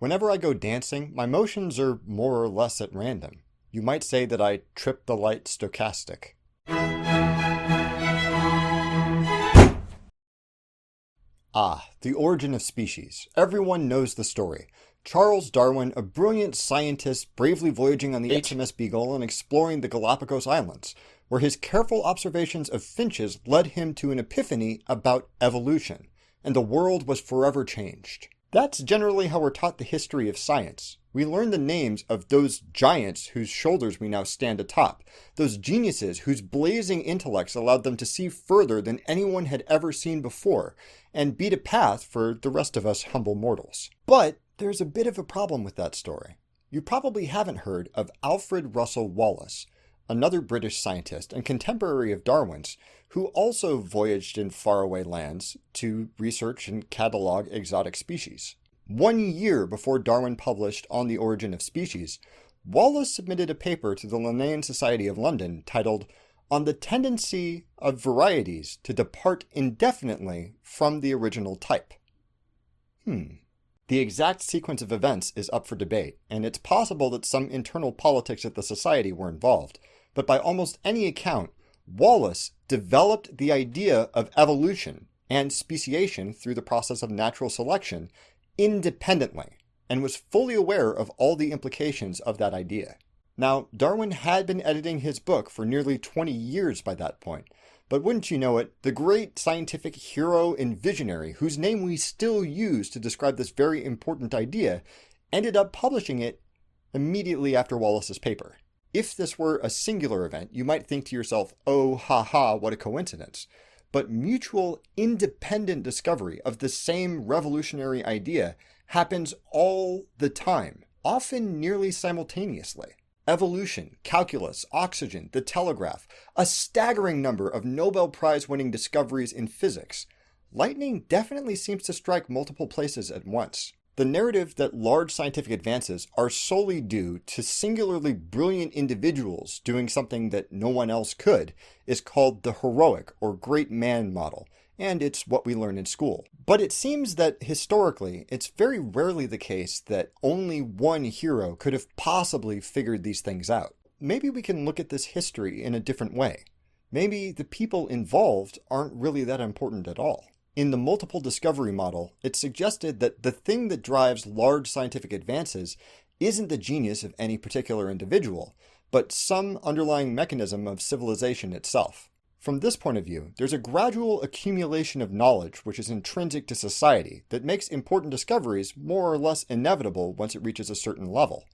Whenever I go dancing, my motions are more or less at random. You might say that I trip the light stochastic. Ah, the origin of species. Everyone knows the story. Charles Darwin, a brilliant scientist, bravely voyaging on the HMS Beagle and exploring the Galapagos Islands, where his careful observations of finches led him to an epiphany about evolution, and the world was forever changed. That's generally how we're taught the history of science. We learn the names of those giants whose shoulders we now stand atop, those geniuses whose blazing intellects allowed them to see further than anyone had ever seen before, and beat a path for the rest of us humble mortals. But there's a bit of a problem with that story. You probably haven't heard of Alfred Russel Wallace, another British scientist and contemporary of Darwin's, who also voyaged in faraway lands to research and catalog exotic species. One year before Darwin published On the Origin of Species, Wallace submitted a paper to the Linnean Society of London titled On the Tendency of Varieties to Depart Indefinitely from the Original Type. Hmm. The exact sequence of events is up for debate, and it's possible that some internal politics at the Society were involved, but by almost any account, Wallace developed the idea of evolution and speciation through the process of natural selection independently and was fully aware of all the implications of that idea. Now, Darwin had been editing his book for nearly 20 years by that point, but wouldn't you know it, the great scientific hero and visionary, whose name we still use to describe this very important idea, ended up publishing it immediately after Wallace's paper. If this were a singular event, you might think to yourself, oh, ha ha, what a coincidence but mutual independent discovery of the same revolutionary idea happens all the time, often nearly simultaneously. Evolution, calculus, oxygen, the telegraph, a staggering number of Nobel Prize winning discoveries in physics. Lightning definitely seems to strike multiple places at once. The narrative that large scientific advances are solely due to singularly brilliant individuals doing something that no one else could is called the heroic or great man model, and it's what we learn in school. But it seems that historically, it's very rarely the case that only one hero could have possibly figured these things out. Maybe we can look at this history in a different way. Maybe the people involved aren't really that important at all. In the multiple discovery model, it suggested that the thing that drives large scientific advances isn't the genius of any particular individual, but some underlying mechanism of civilization itself. From this point of view, there's a gradual accumulation of knowledge which is intrinsic to society that makes important discoveries more or less inevitable once it reaches a certain level.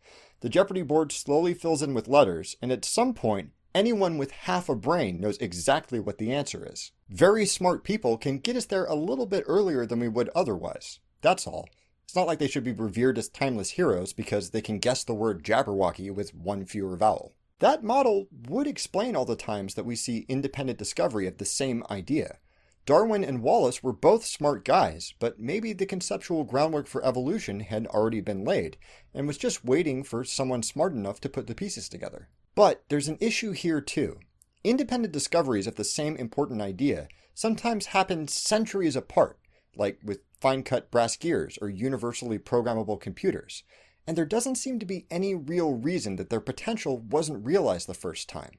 The Jeopardy board slowly fills in with letters, and at some point, anyone with half a brain knows exactly what the answer is. Very smart people can get us there a little bit earlier than we would otherwise. That's all. It's not like they should be revered as timeless heroes because they can guess the word Jabberwocky with one fewer vowel. That model would explain all the times that we see independent discovery of the same idea. Darwin and Wallace were both smart guys, but maybe the conceptual groundwork for evolution had already been laid, and was just waiting for someone smart enough to put the pieces together. But there's an issue here too. Independent discoveries of the same important idea sometimes happen centuries apart, like with fine cut brass gears or universally programmable computers, and there doesn't seem to be any real reason that their potential wasn't realized the first time.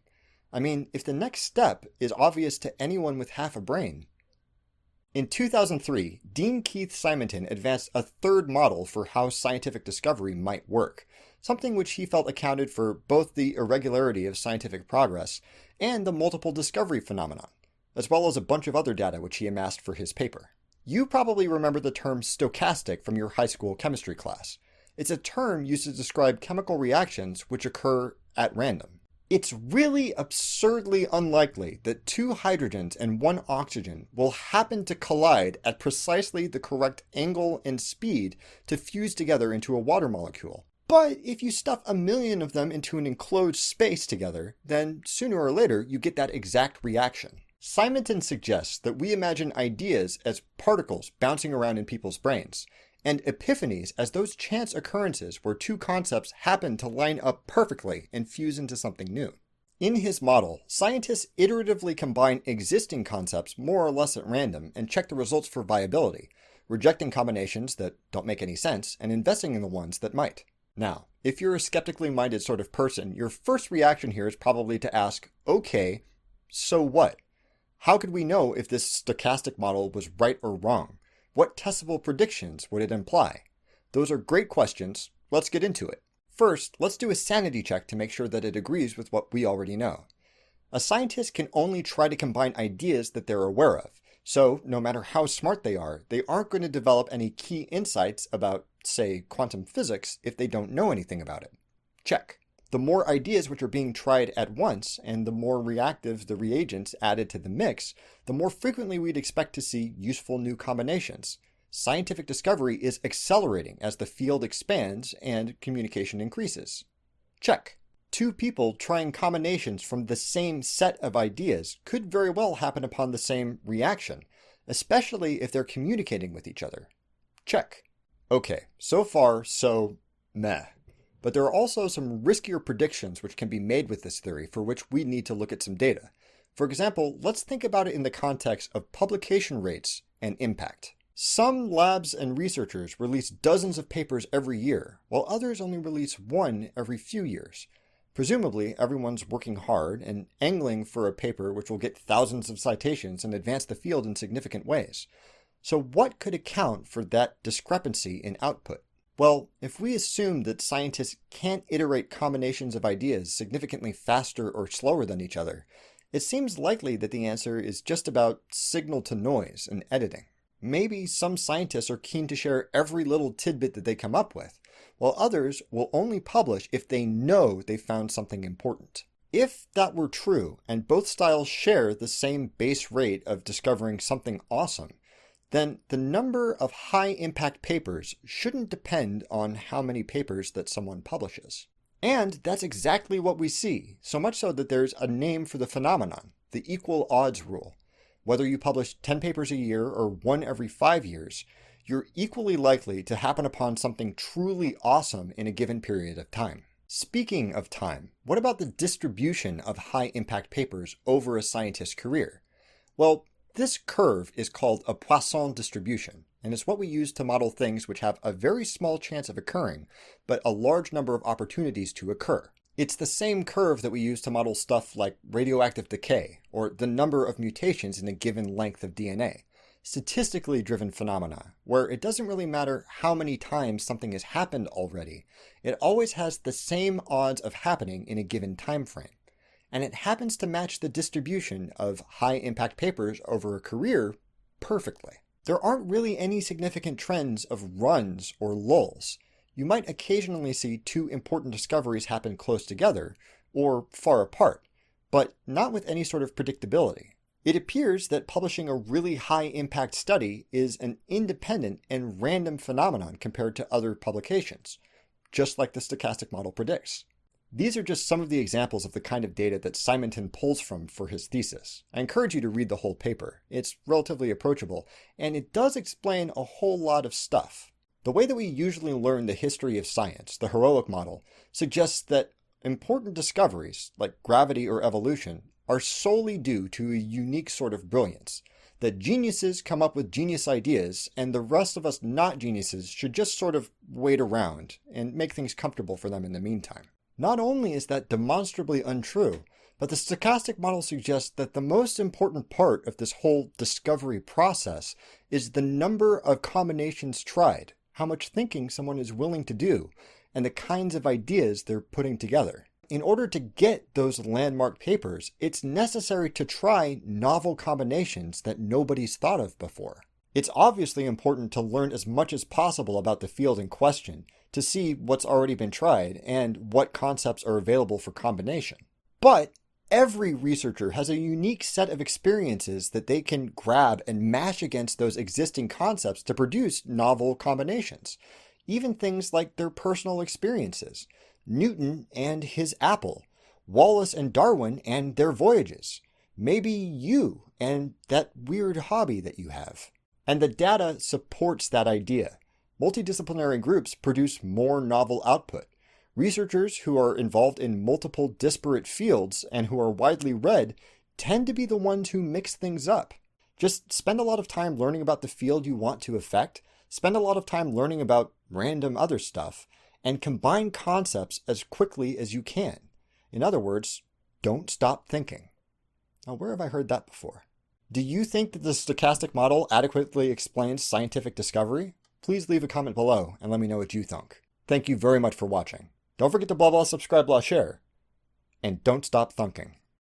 I mean, if the next step is obvious to anyone with half a brain. In 2003, Dean Keith Simonton advanced a third model for how scientific discovery might work, something which he felt accounted for both the irregularity of scientific progress and the multiple discovery phenomenon, as well as a bunch of other data which he amassed for his paper. You probably remember the term stochastic from your high school chemistry class. It's a term used to describe chemical reactions which occur at random. It's really absurdly unlikely that two hydrogens and one oxygen will happen to collide at precisely the correct angle and speed to fuse together into a water molecule. But if you stuff a million of them into an enclosed space together, then sooner or later you get that exact reaction. Simonton suggests that we imagine ideas as particles bouncing around in people's brains, and epiphanies as those chance occurrences where two concepts happen to line up perfectly and fuse into something new. In his model, scientists iteratively combine existing concepts more or less at random and check the results for viability, rejecting combinations that don't make any sense and investing in the ones that might. Now, if you're a skeptically minded sort of person, your first reaction here is probably to ask, okay, so what? How could we know if this stochastic model was right or wrong? What testable predictions would it imply? Those are great questions. Let's get into it. First, let's do a sanity check to make sure that it agrees with what we already know. A scientist can only try to combine ideas that they're aware of. So, no matter how smart they are, they aren't going to develop any key insights about, say, quantum physics if they don't know anything about it. Check. The more ideas which are being tried at once, and the more reactive the reagents added to the mix, the more frequently we'd expect to see useful new combinations. Scientific discovery is accelerating as the field expands and communication increases. Check. Two people trying combinations from the same set of ideas could very well happen upon the same reaction, especially if they're communicating with each other. Check. Okay, so far, so meh. But there are also some riskier predictions which can be made with this theory for which we need to look at some data. For example, let's think about it in the context of publication rates and impact. Some labs and researchers release dozens of papers every year, while others only release one every few years. Presumably, everyone's working hard and angling for a paper which will get thousands of citations and advance the field in significant ways. So, what could account for that discrepancy in output? Well, if we assume that scientists can't iterate combinations of ideas significantly faster or slower than each other, it seems likely that the answer is just about signal to noise and editing. Maybe some scientists are keen to share every little tidbit that they come up with, while others will only publish if they know they found something important. If that were true, and both styles share the same base rate of discovering something awesome, then the number of high impact papers shouldn't depend on how many papers that someone publishes. And that's exactly what we see, so much so that there's a name for the phenomenon, the equal odds rule. Whether you publish 10 papers a year or one every five years, you're equally likely to happen upon something truly awesome in a given period of time. Speaking of time, what about the distribution of high impact papers over a scientist's career? Well, this curve is called a Poisson distribution, and is what we use to model things which have a very small chance of occurring, but a large number of opportunities to occur. It's the same curve that we use to model stuff like radioactive decay, or the number of mutations in a given length of DNA statistically driven phenomena, where it doesn't really matter how many times something has happened already. It always has the same odds of happening in a given time frame. And it happens to match the distribution of high impact papers over a career perfectly. There aren't really any significant trends of runs or lulls. You might occasionally see two important discoveries happen close together or far apart, but not with any sort of predictability. It appears that publishing a really high impact study is an independent and random phenomenon compared to other publications, just like the stochastic model predicts. These are just some of the examples of the kind of data that Simonton pulls from for his thesis. I encourage you to read the whole paper. It's relatively approachable, and it does explain a whole lot of stuff. The way that we usually learn the history of science, the heroic model, suggests that important discoveries, like gravity or evolution, are solely due to a unique sort of brilliance. That geniuses come up with genius ideas, and the rest of us not geniuses should just sort of wait around and make things comfortable for them in the meantime. Not only is that demonstrably untrue, but the stochastic model suggests that the most important part of this whole discovery process is the number of combinations tried, how much thinking someone is willing to do, and the kinds of ideas they're putting together in order to get those landmark papers, it's necessary to try novel combinations that nobody's thought of before. It's obviously important to learn as much as possible about the field in question to see what's already been tried and what concepts are available for combination. But every researcher has a unique set of experiences that they can grab and mash against those existing concepts to produce novel combinations. Even things like their personal experiences. Newton and his apple, Wallace and Darwin and their voyages, maybe you and that weird hobby that you have. And the data supports that idea. Multidisciplinary groups produce more novel output. Researchers who are involved in multiple disparate fields and who are widely read tend to be the ones who mix things up. Just spend a lot of time learning about the field you want to affect, spend a lot of time learning about random other stuff, and combine concepts as quickly as you can. In other words, don't stop thinking. Now, where have I heard that before? Do you think that the stochastic model adequately explains scientific discovery? Please leave a comment below and let me know what you think. Thank you very much for watching. Don't forget to blah blah subscribe blah share. And don't stop thunking.